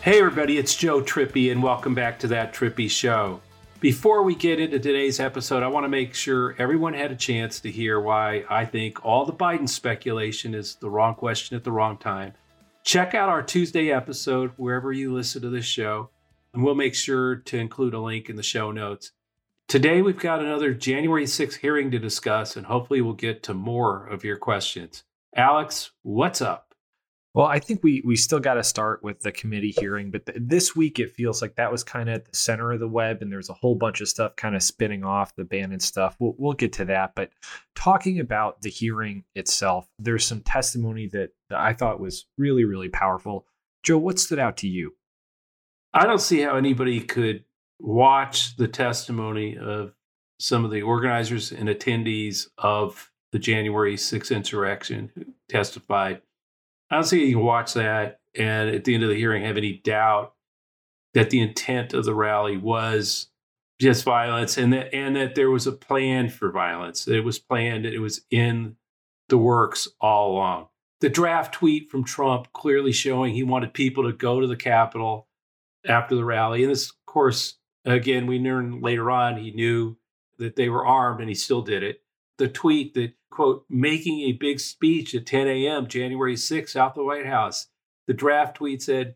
Hey, everybody, it's Joe Trippi, and welcome back to That Trippi Show. Before we get into today's episode, I want to make sure everyone had a chance to hear why I think all the Biden speculation is the wrong question at the wrong time. Check out our Tuesday episode wherever you listen to this show, and we'll make sure to include a link in the show notes. Today, we've got another January 6th hearing to discuss, and hopefully, we'll get to more of your questions. Alex, what's up? Well, I think we we still got to start with the committee hearing, but th- this week it feels like that was kind of at the center of the web, and there's a whole bunch of stuff kind of spinning off the Bannon stuff. We'll we'll get to that, but talking about the hearing itself, there's some testimony that, I thought was really really powerful. Joe, what stood out to you? I don't see how anybody could watch the testimony of some of the organizers and attendees of the January 6th insurrection who testified I don't see you can watch that and at the end of the hearing have any doubt that the intent of the rally was just violence and that and that there was a plan for violence. It was planned, it was in the works all along. The draft tweet from Trump clearly showing he wanted people to go to the Capitol after the rally. And this, of course, again, we learned later on he knew that they were armed and he still did it. The tweet that quote, making a big speech at 10 a.m., January 6th, out the White House. The draft tweet said,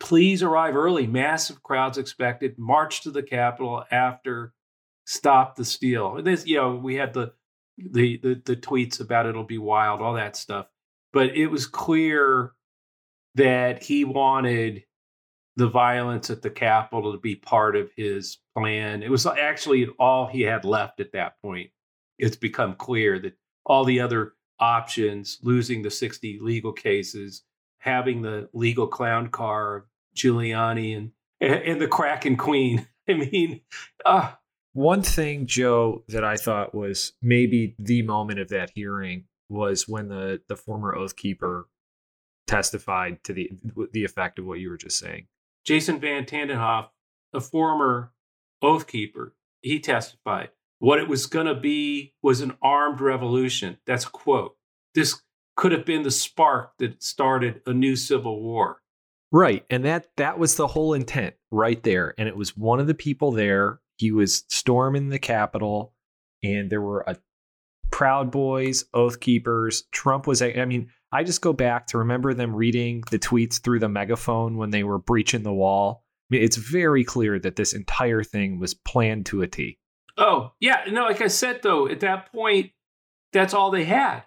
please arrive early. Massive crowds expected. March to the Capitol after stop the steal. And this, you know, we had the, the the the tweets about it'll be wild, all that stuff. But it was clear that he wanted the violence at the Capitol to be part of his plan. It was actually all he had left at that point. It's become clear that all the other options, losing the 60 legal cases, having the legal clown car Giuliani and, and the Kraken Queen. I mean, uh, one thing, Joe, that I thought was maybe the moment of that hearing was when the, the former Oath Keeper testified to the the effect of what you were just saying. Jason Van Tatenhove, a former Oath Keeper, he testified. What it was going to be was an armed revolution. That's a quote. This could have been the spark that started a new civil war. Right. And that that was the whole intent right there. And it was one of the people there. He was storming the Capitol, and there were a Proud Boys, Oath Keepers. Trump was, I mean, I just go back to remember them reading the tweets through the megaphone when they were breaching the wall. I mean, it's very clear that this entire thing was planned to a T. Oh, yeah. No, like I said, though, at that point, that's all they had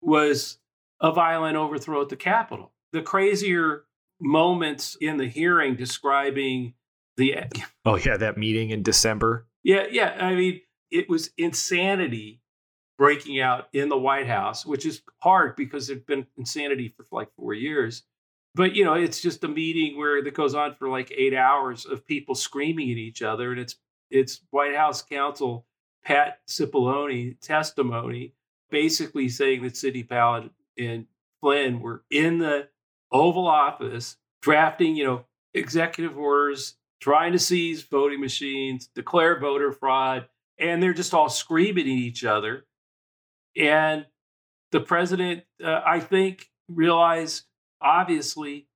was a violent overthrow at the Capitol. The crazier moments in the hearing describing the. Oh, yeah, that meeting in December. Yeah, yeah. I mean, it was insanity breaking out in the White House, which is hard because there's been insanity for like four years. But you know, it's just a meeting where that goes on for like eight hours of people screaming at each other, and it's it's White House counsel Pat Cipollone testimony, basically saying that Sidney Powell and Flynn were in the Oval Office drafting, you know, executive orders, trying to seize voting machines, declare voter fraud, and they're just all screaming at each other. And the president, uh, I think, realized obviously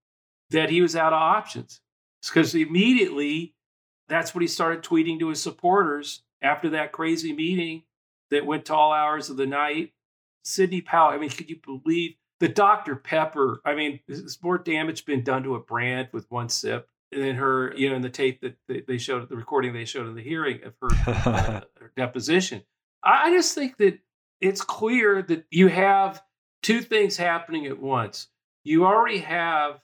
that he was out of options because immediately that's what he started tweeting to his supporters after that crazy meeting that went to all hours of the night. Sidney Powell, I mean, could you believe the Dr. Pepper? I mean, has more damage been done to a brand with one sip than her, you know, in the tape that they showed, the recording they showed in the hearing of her, uh, her deposition. I just think that it's clear that you have two things happening at once. You already have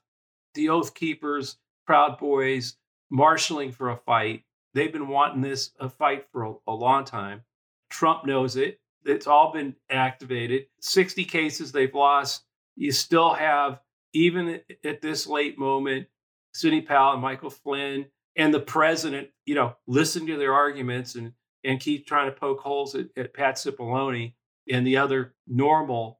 the Oath Keepers, Proud Boys, marshaling for a fight. They've been wanting this a fight for a, a long time. Trump knows it. It's all been activated. 60 cases they've lost. You still have, even at this late moment, Sidney Powell and Michael Flynn and the president, you know, listen to their arguments and and keep trying to poke holes at, at Pat Cipollone and the other normal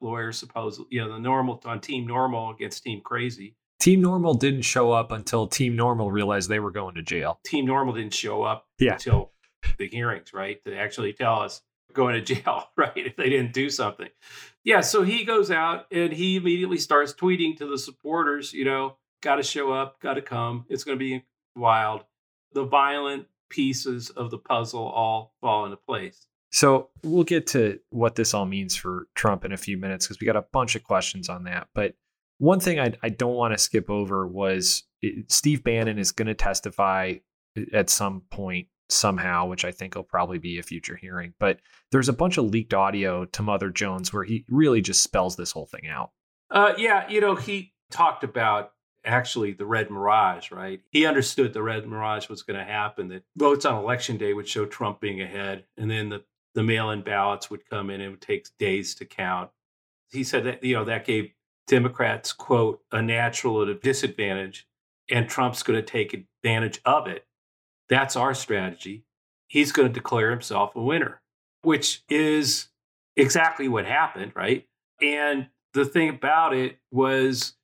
lawyers, supposedly, you know, the normal on Team Normal against Team Crazy. Team Normal didn't show up until Team Normal realized they were going to jail. Team Normal didn't show up yeah. until the hearings, right? To actually tell us going to jail, right? If they didn't do something. Yeah, so he goes out and he immediately starts tweeting to the supporters, you know, got to show up, got to come. It's going to be wild. The violent pieces of the puzzle all fall into place. So we'll get to what this all means for Trump in a few minutes because we got a bunch of questions on that. But one thing I, I don't want to skip over was it, Steve Bannon is going to testify at some point somehow, which I think will probably be a future hearing. But there's a bunch of leaked audio to Mother Jones where he really just spells this whole thing out. Uh, yeah, you know, he talked about actually the red mirage, right? He understood the red mirage was going to happen, that votes on election day would show Trump being ahead, and then the, the mail in ballots would come in and it would take days to count. He said that, you know, that gave Democrats, quote, a natural at a disadvantage, and Trump's going to take advantage of it. That's our strategy. He's going to declare himself a winner, which is exactly what happened, right? And the thing about it was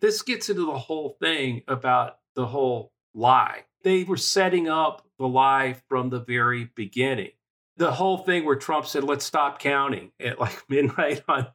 this gets into the whole thing about the whole lie. They were setting up the lie from the very beginning. The whole thing where Trump said, let's stop counting at like midnight on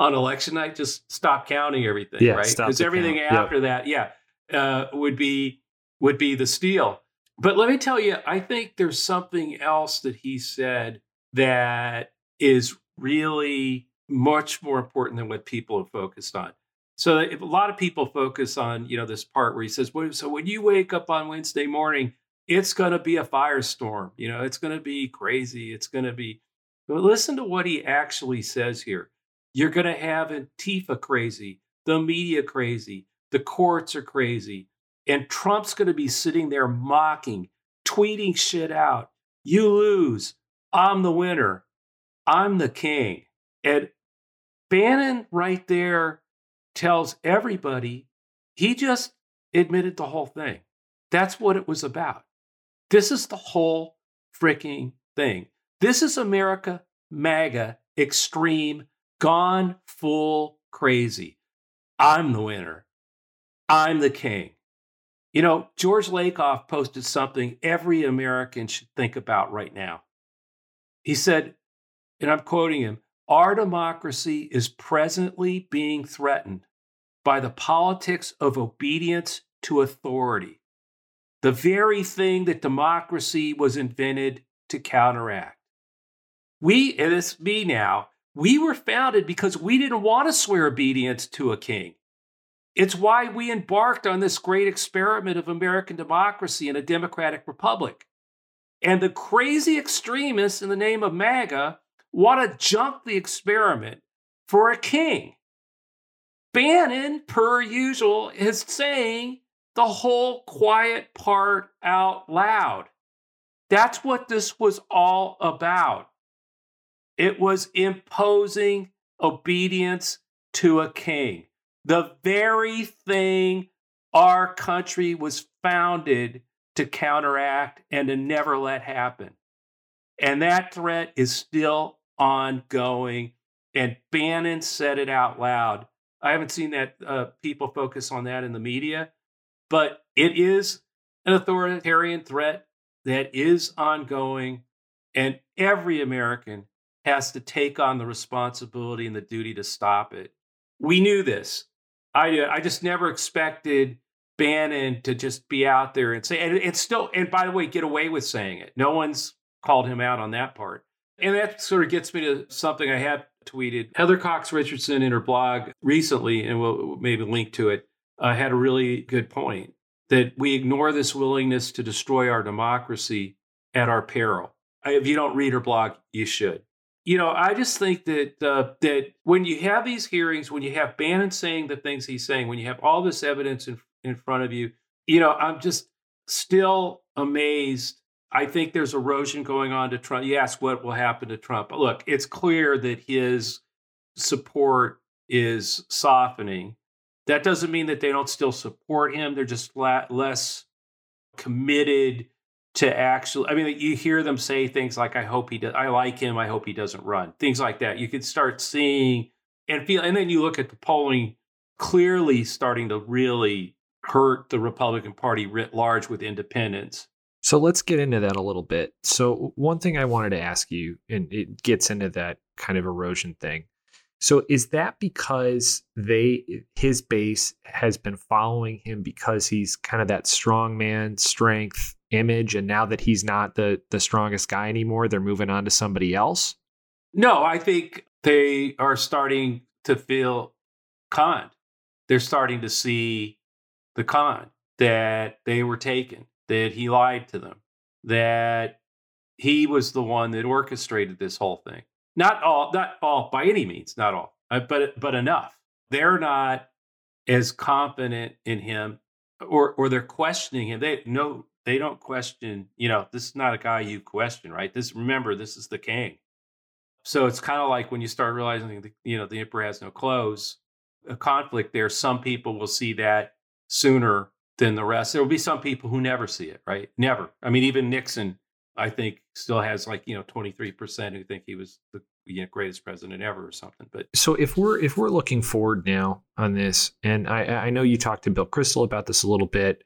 on election night, just stop counting everything, yeah, right? Because everything count. after yep. that, yeah, uh, would be would be the steal. But let me tell you, I think there's something else that he said that is really much more important than what people have focused on. So if a lot of people focus on, you know, this part where he says, well, so when you wake up on Wednesday morning, it's going to be a firestorm. You know, it's going to be crazy. It's going to be. But listen to what he actually says here. You're going to have Antifa crazy, the media crazy, the courts are crazy. And Trump's going to be sitting there mocking, tweeting shit out. You lose. I'm the winner. I'm the king. And Bannon right there tells everybody he just admitted the whole thing. That's what it was about. This is the whole freaking thing. This is America MAGA extreme gone full crazy. I'm the winner. I'm the king. You know, George Lakoff posted something every American should think about right now. He said, and I'm quoting him Our democracy is presently being threatened by the politics of obedience to authority, the very thing that democracy was invented to counteract. We, and it's me now, we were founded because we didn't want to swear obedience to a king. It's why we embarked on this great experiment of American democracy in a democratic republic. And the crazy extremists in the name of MAGA want to junk the experiment for a king. Bannon, per usual, is saying the whole quiet part out loud. That's what this was all about. It was imposing obedience to a king. The very thing our country was founded to counteract and to never let happen. And that threat is still ongoing. And Bannon said it out loud. I haven't seen that uh, people focus on that in the media, but it is an authoritarian threat that is ongoing. And every American has to take on the responsibility and the duty to stop it. We knew this. I I just never expected Bannon to just be out there and say, and it's still, and by the way, get away with saying it. No one's called him out on that part. And that sort of gets me to something I have tweeted. Heather Cox Richardson in her blog recently, and we'll maybe link to it, uh, had a really good point that we ignore this willingness to destroy our democracy at our peril. If you don't read her blog, you should you know, I just think that uh, that when you have these hearings, when you have Bannon saying the things he's saying, when you have all this evidence in in front of you, you know, I'm just still amazed. I think there's erosion going on to Trump. You ask what will happen to Trump. Look, it's clear that his support is softening. That doesn't mean that they don't still support him. They're just less committed to actually i mean you hear them say things like i hope he does i like him i hope he doesn't run things like that. You could start seeing and feel and then you look at the polling clearly starting to really hurt the republican party writ large with independents. So let's get into that a little bit. So one thing i wanted to ask you and it gets into that kind of erosion thing So is that because they his base has been following him because he's kind of that strong man strength image and now that he's not the the strongest guy anymore they're moving on to somebody else? No, I think they are starting to feel conned. They're starting to see the con that they were taken, that he lied to them, that he was the one that orchestrated this whole thing. Not all, not all by any means, not all, uh, but but enough. They're not as confident in him, or or they're questioning him. They no, they don't question. You know, this is not a guy you question, right? This remember, this is the king. So it's kind of like when you start realizing, the, you know, the emperor has no clothes. A conflict there. Some people will see that sooner than the rest. There will be some people who never see it, right? Never. I mean, even Nixon I think still has like you know 23 percent who think he was the you know, greatest president ever or something. But so if we're if we're looking forward now on this, and I I know you talked to Bill Kristol about this a little bit.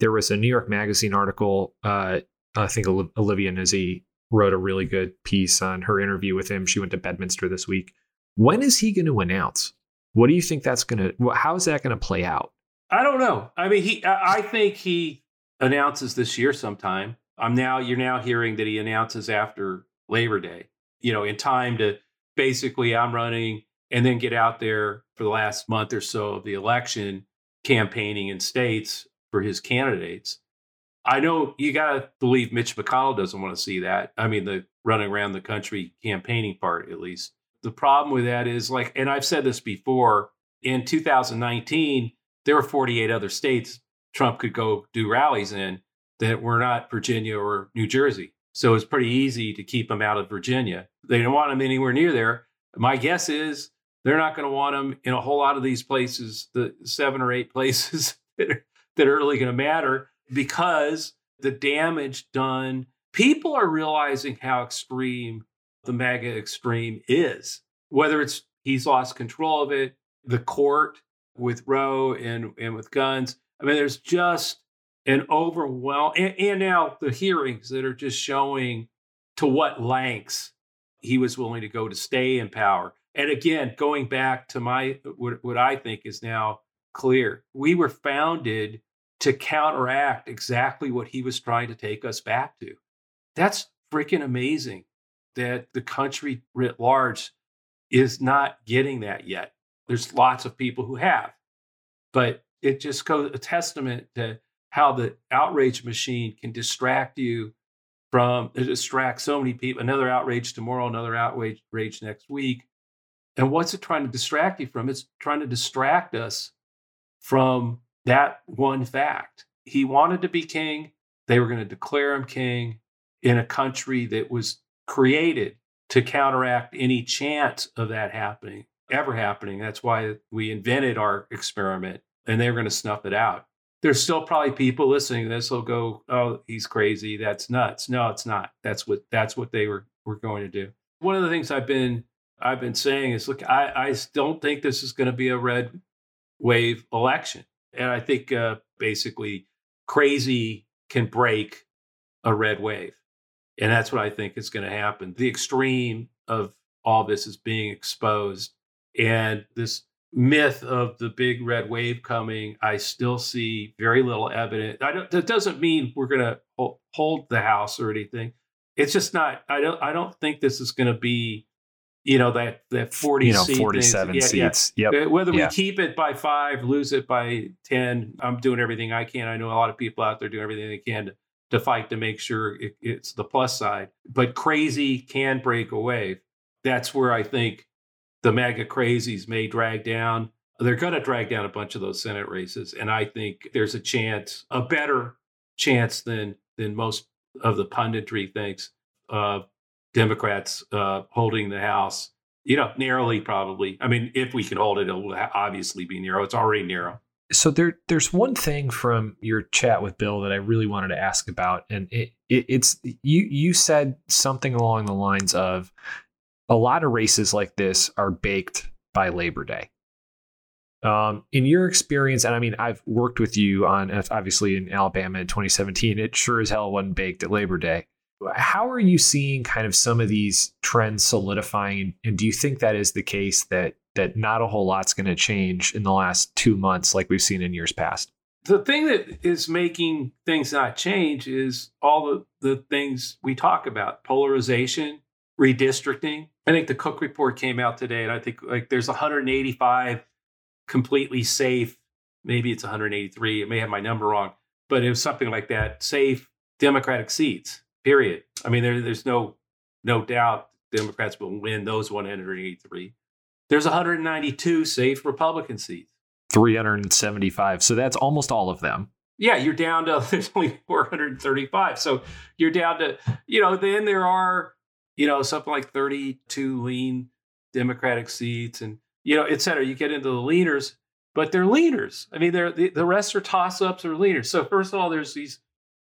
There was a New York Magazine article. Uh, I think Olivia Nuzzi wrote a really good piece on her interview with him. She went to Bedminster this week. When is he going to announce? What do you think that's going to? How is that going to play out? I don't know. I mean, he. I think he announces this year sometime. I'm now you're now hearing that he announces after Labor Day, you know, in time to basically I'm running and then get out there for the last month or so of the election campaigning in states for his candidates. I know you got to believe Mitch McConnell doesn't want to see that. I mean, the running around the country campaigning part, at least. The problem with that is like, and I've said this before in 2019, there were 48 other states Trump could go do rallies in that were not Virginia or New Jersey. So it's pretty easy to keep them out of Virginia. They don't want them anywhere near there. My guess is they're not going to want them in a whole lot of these places, the seven or eight places that are, that are really going to matter because the damage done, people are realizing how extreme the MAGA extreme is, whether it's he's lost control of it, the court with Roe and, and with guns. I mean, there's just and overwhelm and, and now the hearings that are just showing to what lengths he was willing to go to stay in power. And again, going back to my what, what I think is now clear, we were founded to counteract exactly what he was trying to take us back to. That's freaking amazing that the country writ large is not getting that yet. There's lots of people who have, but it just goes a testament to how the outrage machine can distract you from it distract so many people. Another outrage tomorrow, another outrage next week. And what's it trying to distract you from? It's trying to distract us from that one fact. He wanted to be king. They were going to declare him king in a country that was created to counteract any chance of that happening, ever happening. That's why we invented our experiment and they were going to snuff it out there's still probably people listening to this will go, "Oh, he's crazy. That's nuts." No, it's not. That's what that's what they were were going to do. One of the things I've been I've been saying is, look, I I don't think this is going to be a red wave election, and I think uh, basically crazy can break a red wave, and that's what I think is going to happen. The extreme of all this is being exposed, and this myth of the big red wave coming, I still see very little evidence. I don't, that doesn't mean we're going to hold the house or anything. It's just not. I don't. I don't think this is going to be, you know, that that forty, you know, forty-seven seats. Yeah. Yep. Uh, whether yeah. we keep it by five, lose it by ten, I'm doing everything I can. I know a lot of people out there doing everything they can to, to fight to make sure it, it's the plus side. But crazy can break a wave. That's where I think the MAGA crazies may drag down. They're going to drag down a bunch of those Senate races, and I think there's a chance, a better chance than than most of the punditry thinks of Democrats uh, holding the House. You know, narrowly probably. I mean, if we can hold it, it will obviously be narrow. It's already narrow. So there, there's one thing from your chat with Bill that I really wanted to ask about, and it, it, it's you. You said something along the lines of a lot of races like this are baked by Labor Day. Um, in your experience, and I mean, I've worked with you on obviously in Alabama in 2017. It sure as hell wasn't baked at Labor Day. How are you seeing kind of some of these trends solidifying? And do you think that is the case that that not a whole lot's going to change in the last two months like we've seen in years past? The thing that is making things not change is all the, the things we talk about polarization, redistricting. I think the Cook report came out today, and I think like there's 185 completely safe, maybe it's 183, it may have my number wrong, but it was something like that, safe Democratic seats, period. I mean, there, there's no no doubt Democrats will win those 183. There's 192 safe Republican seats. 375. So that's almost all of them. Yeah, you're down to there's only 435. So you're down to, you know, then there are, you know, something like 32 lean Democratic seats and, you know, et cetera. You get into the leaners, but they're leaners. I mean, they're the, the rest are toss ups or leaners. So first of all, there's these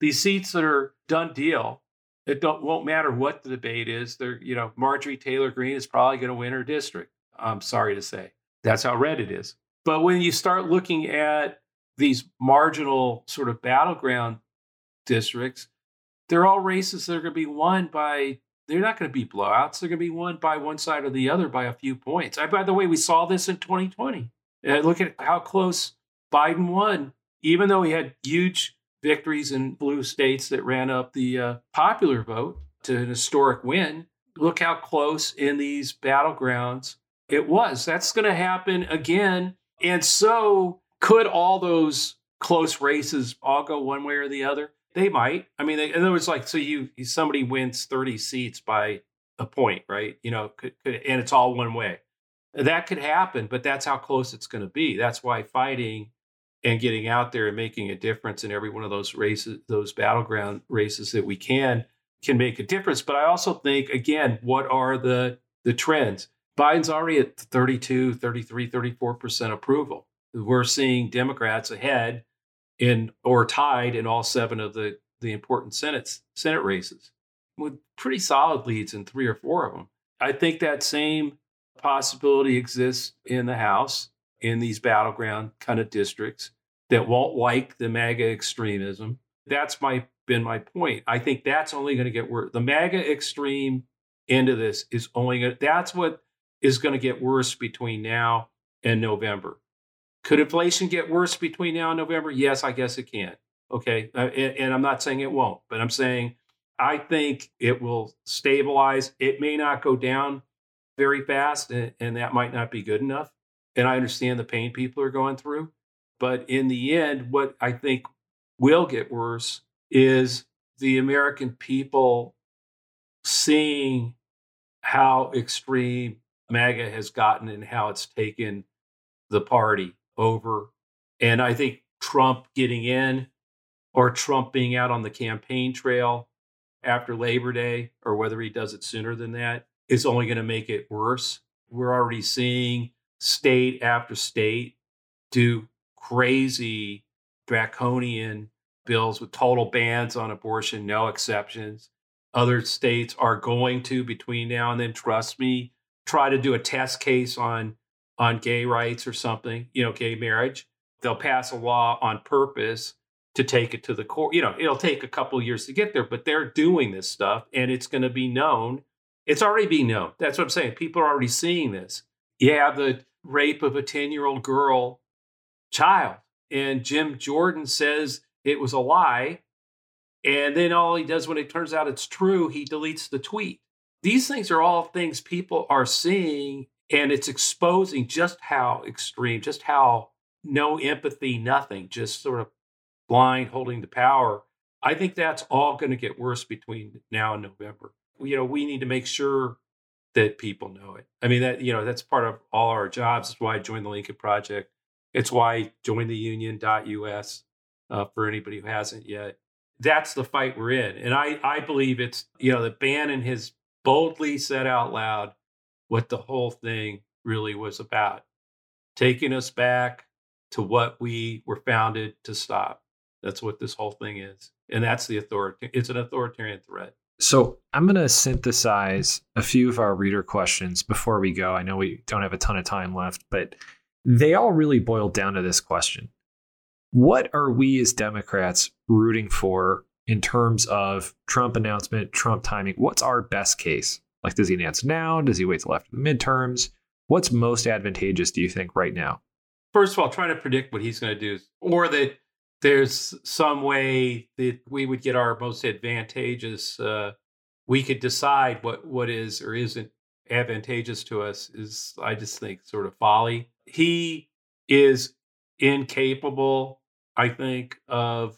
these seats that are done deal. It don't won't matter what the debate is. They're, you know, Marjorie Taylor Greene is probably going to win her district. I'm sorry to say. That's how red it is. But when you start looking at these marginal sort of battleground districts, they're all races that are going to be won by, they're not going to be blowouts. They're going to be won by one side or the other by a few points. I, by the way, we saw this in 2020. Uh, look at how close Biden won, even though he had huge victories in blue states that ran up the uh, popular vote to an historic win. Look how close in these battlegrounds it was. That's going to happen again. And so, could all those close races all go one way or the other? They might. I mean, they, in other words, like, so you somebody wins 30 seats by a point, right? You know, could, could, and it's all one way. That could happen, but that's how close it's going to be. That's why fighting and getting out there and making a difference in every one of those races, those battleground races that we can, can make a difference. But I also think, again, what are the the trends? Biden's already at 32, 33, 34% approval. We're seeing Democrats ahead in or tied in all seven of the, the important Senate, Senate races with pretty solid leads in three or four of them. I think that same possibility exists in the House in these battleground kind of districts that won't like the MAGA extremism. That's my been my point. I think that's only going to get worse. The MAGA extreme end of this is only going that's what is going to get worse between now and November. Could inflation get worse between now and November? Yes, I guess it can. Okay. Uh, and, and I'm not saying it won't, but I'm saying I think it will stabilize. It may not go down very fast, and, and that might not be good enough. And I understand the pain people are going through. But in the end, what I think will get worse is the American people seeing how extreme MAGA has gotten and how it's taken the party over. And I think Trump getting in or Trump being out on the campaign trail after Labor Day or whether he does it sooner than that is only going to make it worse. We're already seeing state after state do crazy draconian bills with total bans on abortion, no exceptions. Other states are going to between now and then. Trust me, try to do a test case on on gay rights or something, you know, gay marriage, they'll pass a law on purpose to take it to the court. You know, it'll take a couple years to get there, but they're doing this stuff and it's going to be known. It's already being known. That's what I'm saying. People are already seeing this. Yeah, the rape of a 10 year old girl child. And Jim Jordan says it was a lie. And then all he does when it turns out it's true, he deletes the tweet. These things are all things people are seeing, and it's exposing just how extreme, just how no empathy, nothing, just sort of blind holding the power. I think that's all going to get worse between now and November. You know, we need to make sure that people know it. I mean, that, you know, that's part of all our jobs. That's why I joined the Lincoln Project. It's why join the union.us uh, for anybody who hasn't yet. That's the fight we're in. And I, I believe it's, you know, that Bannon has boldly said out loud what the whole thing really was about taking us back to what we were founded to stop. That's what this whole thing is. And that's the authority. It's an authoritarian threat. So I'm going to synthesize a few of our reader questions before we go. I know we don't have a ton of time left, but they all really boil down to this question What are we as Democrats rooting for in terms of Trump announcement, Trump timing? What's our best case? Like, does he announce now? Does he wait till after the midterms? What's most advantageous, do you think, right now? First of all, trying to predict what he's going to do, or that there's some way that we would get our most advantageous, uh, we could decide what, what is or isn't advantageous to us is, I just think, sort of folly. He is incapable, I think, of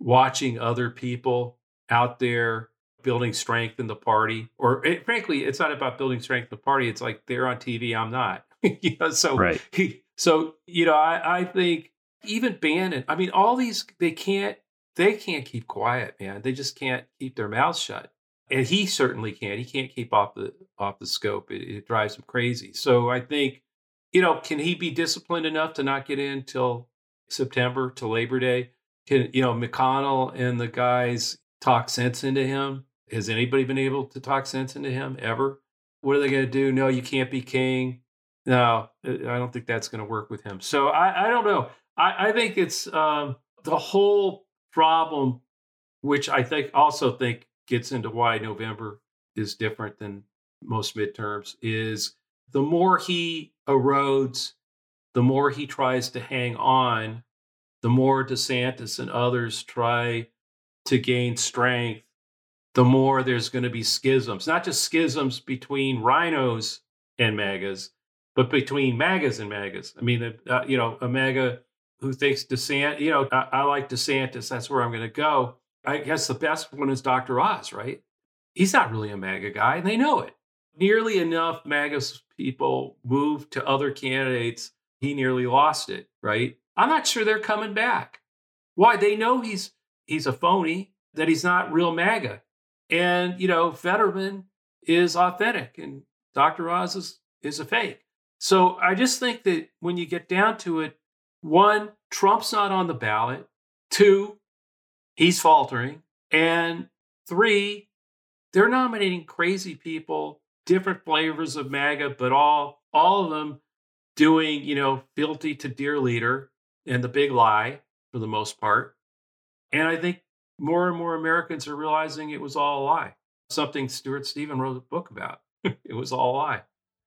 watching other people out there building strength in the party. Or it, frankly, it's not about building strength in the party. It's like they're on TV, I'm not. you know, so right. he, so you know, I, I think even Bannon. I mean, all these they can't they can't keep quiet, man. They just can't keep their mouths shut. And he certainly can't. He can't keep off the off the scope. It, it drives him crazy. So I think, you know, can he be disciplined enough to not get in till September to Labor Day? Can you know McConnell and the guys talk sense into him? Has anybody been able to talk sense into him ever? What are they going to do? No, you can't be king. No, I don't think that's going to work with him. So I, I don't know. I, I think it's um, the whole problem, which I think also think gets into why November is different than most midterms, is the more he erodes, the more he tries to hang on, the more DeSantis and others try to gain strength, the more there's going to be schisms, not just schisms between RINOs and MAGAs, but between MAGAs and MAGAs. I mean, uh, you know, a MAGA who thinks DeSantis, you know, I, I like DeSantis, that's where I'm going to go. I guess the best one is Dr. Oz, right? He's not really a MAGA guy, and they know it. Nearly enough MAGA people moved to other candidates. He nearly lost it, right? I'm not sure they're coming back. Why? They know he's he's a phony, that he's not real MAGA. And, you know, Fetterman is authentic and Dr. Oz is, is a fake. So I just think that when you get down to it, one, Trump's not on the ballot. Two, he's faltering. And three, they're nominating crazy people, different flavors of MAGA, but all all of them doing, you know, fealty to dear leader and the big lie for the most part. And I think more and more Americans are realizing it was all a lie. Something Stuart Stevens wrote a book about. it was all a lie.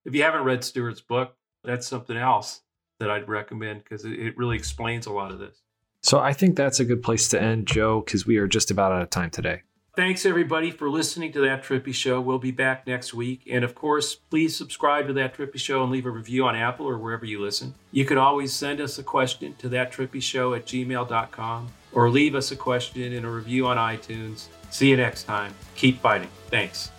If you haven't read Stuart's book, that's something else that I'd recommend because it, really explains a lot of this. So I think that's a good place to end, Joe, because we are just about out of time today. Thanks, everybody, for listening to That Trippi Show. We'll be back next week. And of course, please subscribe to That Trippi Show and leave a review on Apple or wherever you listen. You could always send us a question to thattrippishow at gmail.com or leave us a question in a review on iTunes. See you next time. Keep fighting. Thanks.